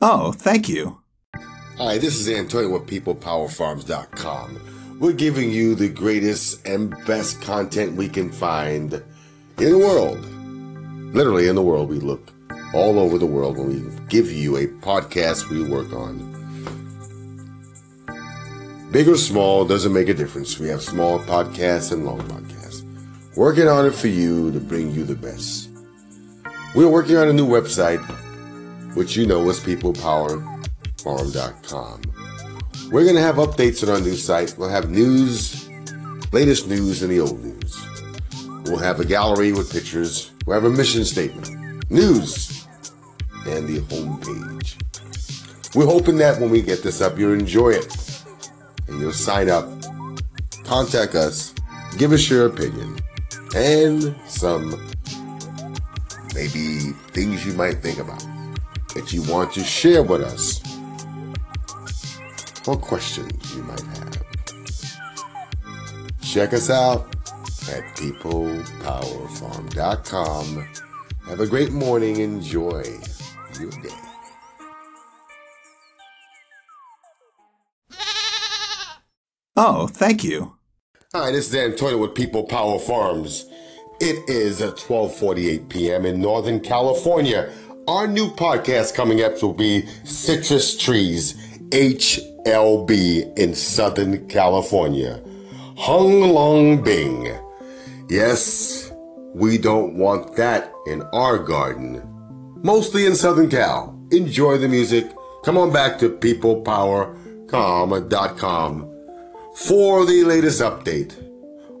Oh, thank you. Hi, this is Antonio with PeoplePowerFarms.com. We're giving you the greatest and best content we can find in the world. Literally in the world. We look all over the world when we give you a podcast we work on. Big or small doesn't make a difference. We have small podcasts and long podcasts. Working on it for you to bring you the best. We're working on a new website which you know is peoplepowerfarm.com. We're going to have updates on our new site. We'll have news, latest news and the old news. We'll have a gallery with pictures. We'll have a mission statement, news, and the homepage. We're hoping that when we get this up, you'll enjoy it and you'll sign up, contact us, give us your opinion, and some maybe things you might think about that you want to share with us or questions you might have. Check us out at peoplepowerfarm.com. Have a great morning. Enjoy your day. Oh, thank you. Hi, this is Antonio with People Power Farms. It is at 12:48 p.m. in Northern California. Our new podcast coming up will be Citrus Trees HLB in Southern California. Huanglongbing. Yes, we don't want that in our garden. Mostly in Southern Cal. Enjoy the music. Come on back to peoplepowercom.com for the latest update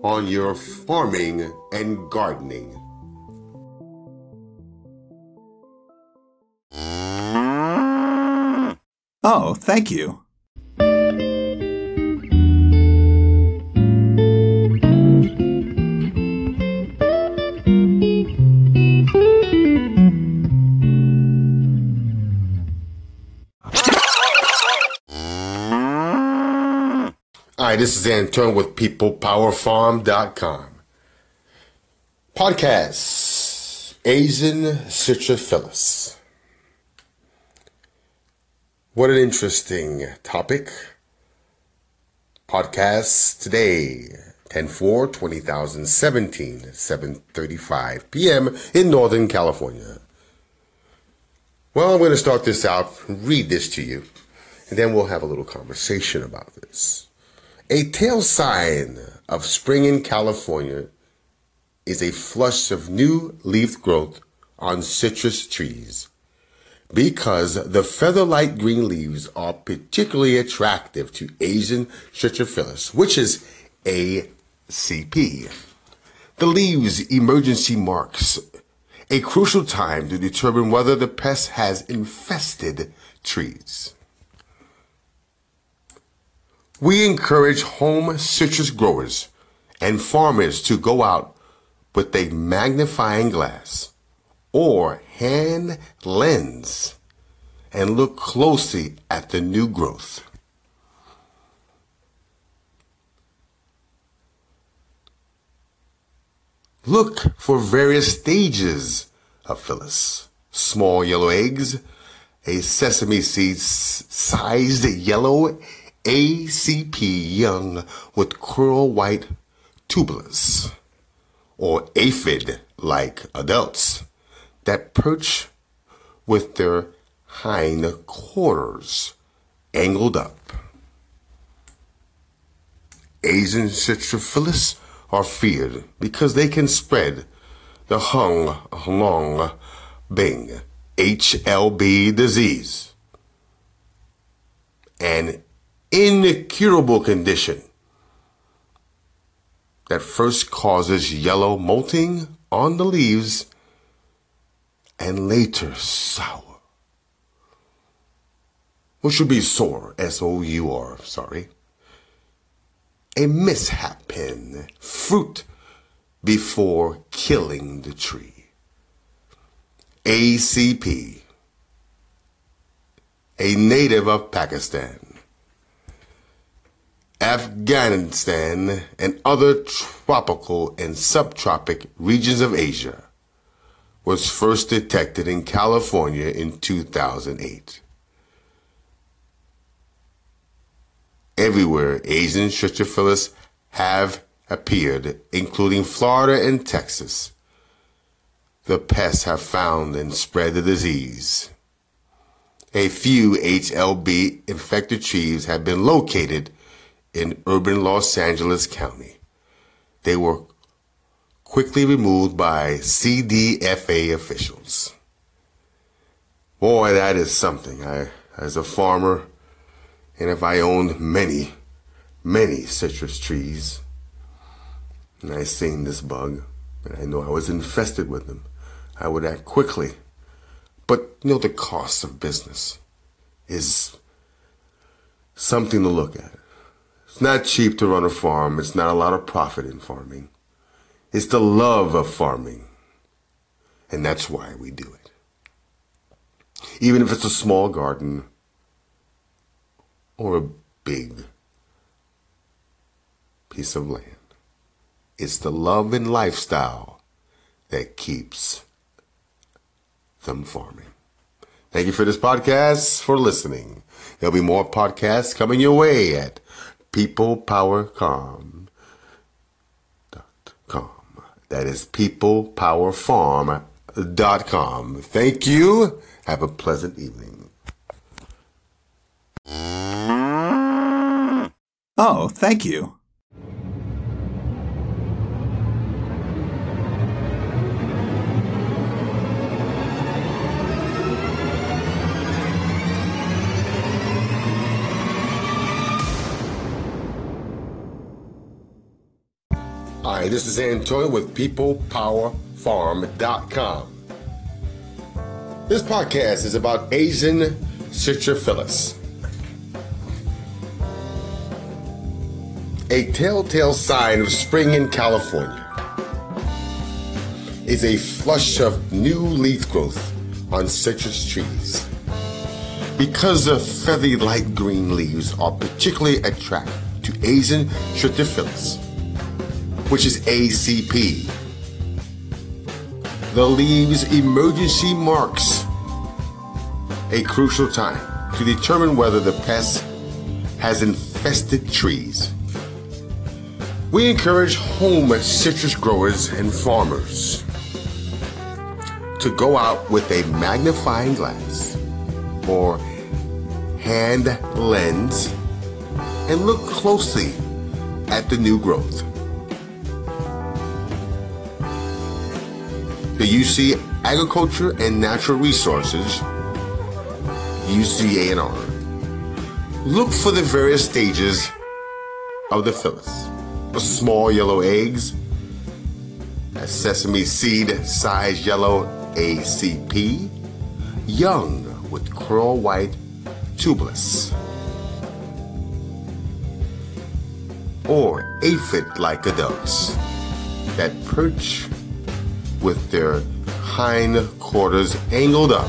on your farming and gardening. Oh, thank you. Hi, this is Antonio with PeoplePowerFarm.com. Podcasts Asian citrus psyllids. What an interesting topic. Podcast today, 10 4 2017, 7.35 p.m. in Northern California. Well, I'm going to start this out, read this to you, and then we'll have a little conversation about this. A tail sign of spring in California is a flush of new leaf growth on citrus trees because the feather-like green leaves are particularly attractive to Asian citrus psyllids, which is ACP. The leaves emergency marks a crucial time to determine whether the pest has infested trees. We encourage home citrus growers and farmers to go out with a magnifying glass or hand lens and look closely at the new growth. Look for various stages of psyllids. Small yellow eggs, a sesame seed sized yellow ACP young with curl white tubules, or aphid like adults that perch with their hind quarters angled up. Asian citrus psyllids are feared because they can spread the hung long bing HLB disease, an incurable condition that first causes yellow mottling on the leaves and later sour. Which should be sour, S-O-U-R, sorry. A mishappen fruit before killing the tree. ACP, a native of Pakistan. Afghanistan, and other tropical and subtropic regions of Asia was first detected in California in 2008. Everywhere Asian citrus psyllids have appeared, including Florida and Texas. The pests have found and spread the disease. A few HLB infected trees have been located in urban Los Angeles County. They were quickly removed by CDFA officials. Boy, that is something. I, as a farmer, and if I owned many, many citrus trees, and I seen this bug, and I know I was infested with them, I would act quickly. But you know, the cost of business is something to look at. It's not cheap to run a farm. It's not a lot of profit in farming. It's the love of farming. And that's why we do it. Even if it's a small garden or a big piece of land. It's the love and lifestyle that keeps them farming. Thank you for this podcast, for listening. There'll be more podcasts coming your way at peoplepowercom.com. That is peoplepowerfarm.com. Thank you. Have a pleasant evening. Oh, thank you. Hi, this is Antonio with peoplepowerfarm.com. This podcast is about Asian citrus psyllids. A telltale sign of spring in California is a flush of new leaf growth on citrus trees. Because the feathery light green leaves are particularly attractive to Asian citrus psyllids, which is ACP. The leaves emergency marks a crucial time to determine whether the pest has infested trees. We encourage home citrus growers and farmers to go out with a magnifying glass or hand lens and look closely at the new growth. The UC Agriculture and Natural Resources, UCANR, look for the various stages of the psyllids. The small yellow eggs, a sesame seed size yellow ACP, young with curl white tubules, or aphid like adults that perch with their hind quarters angled up.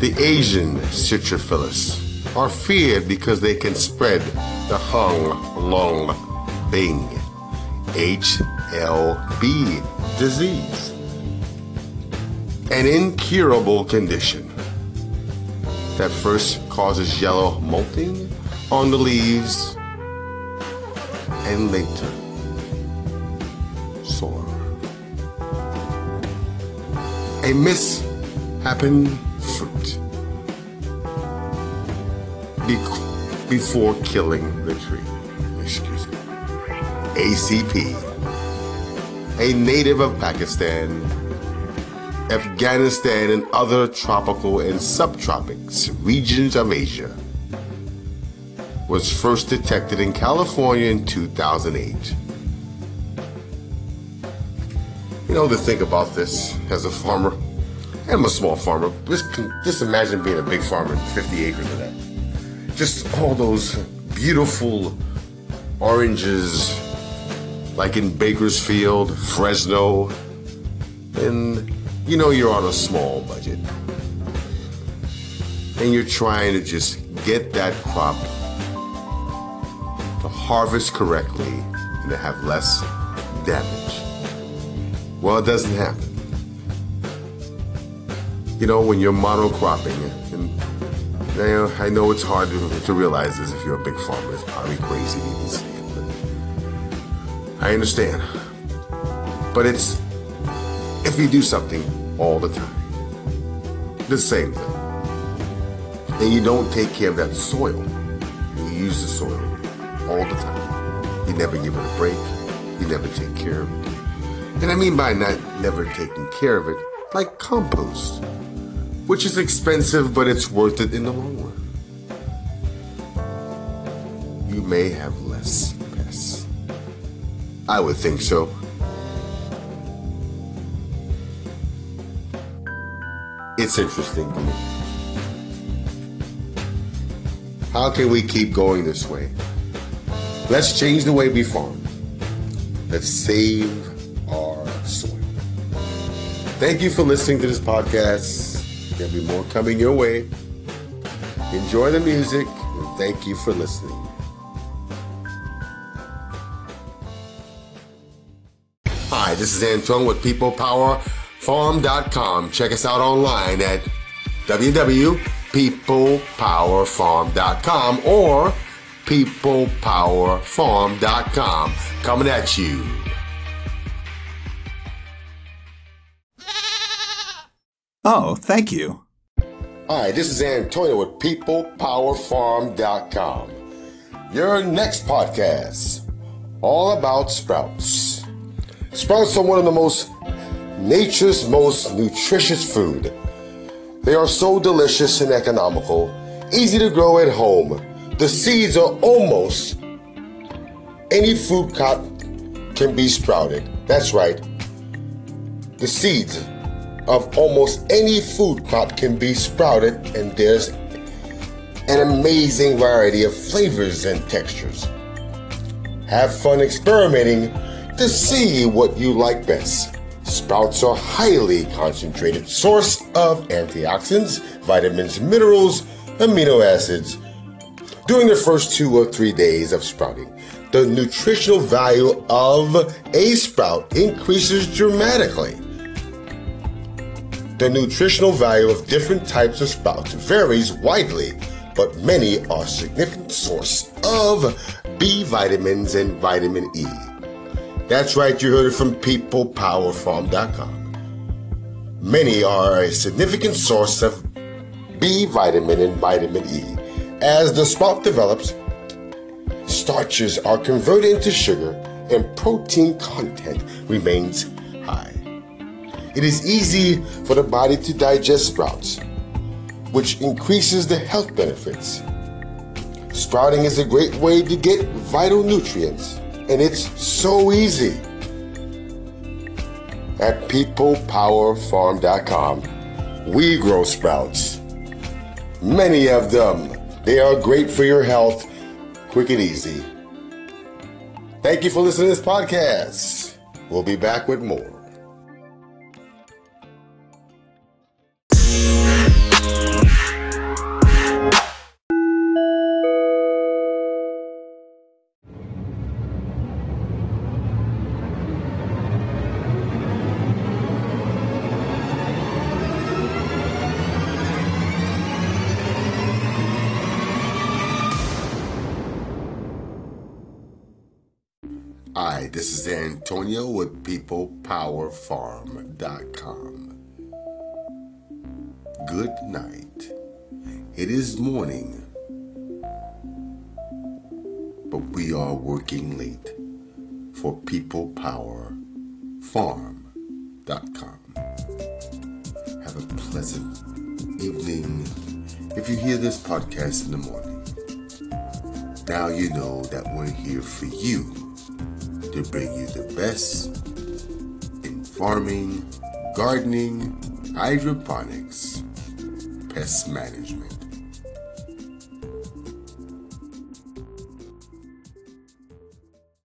The Asian citrus psyllids are feared because they can spread the Hung Lung Bing HLB disease, an incurable condition that first causes yellow mottling on the leaves and later sore. A misshapen fruit be- before killing the tree. Excuse me. ACP, a native of Pakistan, Afghanistan, and other tropical and subtropics regions of Asia was first detected in California in 2008. You know, to think about this as a farmer, I'm a small farmer. Just, just imagine being a big farmer, 50 acres of that. Just all those beautiful oranges, like in Bakersfield, Fresno, and you know you're on a small budget. And you're trying to just get that crop harvest correctly and to have less damage. Well, it doesn't happen. you know, when you're monocropping, and I know it's hard to, to realize this if you're a big farmer. It's probably crazy to even say it, but I understand. But it's if you do something all the time, the same thing, and you don't take care of that soil, you use the soil all the time. You never give it a break. You never take care of it. And I mean by not never taking care of it, like compost, which is expensive, but it's worth it in the long run. You may have less pests. I would think so. It's interesting to me. How can we keep going this way? Let's change the way we farm. Let's save our soil. Thank you for listening to this podcast. There'll be more coming your way. Enjoy the music, and thank you for listening. Hi, this is Antoine with PeoplePowerFarm.com. Check us out online at www.peoplepowerfarm.com or peoplepowerfarm.com. Coming at you. Oh, thank you. Hi, this is Antonio with PeoplePowerFarm.com. Your next podcast, all about sprouts. Sprouts are one of the most nature's most nutritious food. They are so delicious and economical, easy to grow at home. The seeds are almost any food crop can be sprouted. That's right. The seeds of almost any food crop can be sprouted, and there's an amazing variety of flavors and textures. Have fun experimenting to see what you like best. Sprouts are highly concentrated source of antioxidants, vitamins, minerals, amino acids. During the first two or three days of sprouting, the nutritional value of a sprout increases dramatically. The nutritional value of different types of sprouts varies widely, but many are a significant source of B vitamins and vitamin E. That's right, you heard it from peoplepowerfarm.com. Many are a significant source of B vitamin and vitamin E. As the sprout develops, starches are converted into sugar and protein content remains high. It is easy for the body to digest sprouts, which increases the health benefits. Sprouting is a great way to get vital nutrients, and it's so easy. At peoplepowerfarm.com, we grow sprouts. Many of them. They are great for your health, quick and easy. Thank you for listening to this podcast. We'll be back with more. Hi, this is Antonio with PeoplePowerFarm.com. Good night. It is morning, but we are working late for PeoplePowerFarm.com. Have a pleasant evening if you hear this podcast in the morning. Now you know that we're here for you to bring you the best in farming, gardening, hydroponics, pest management.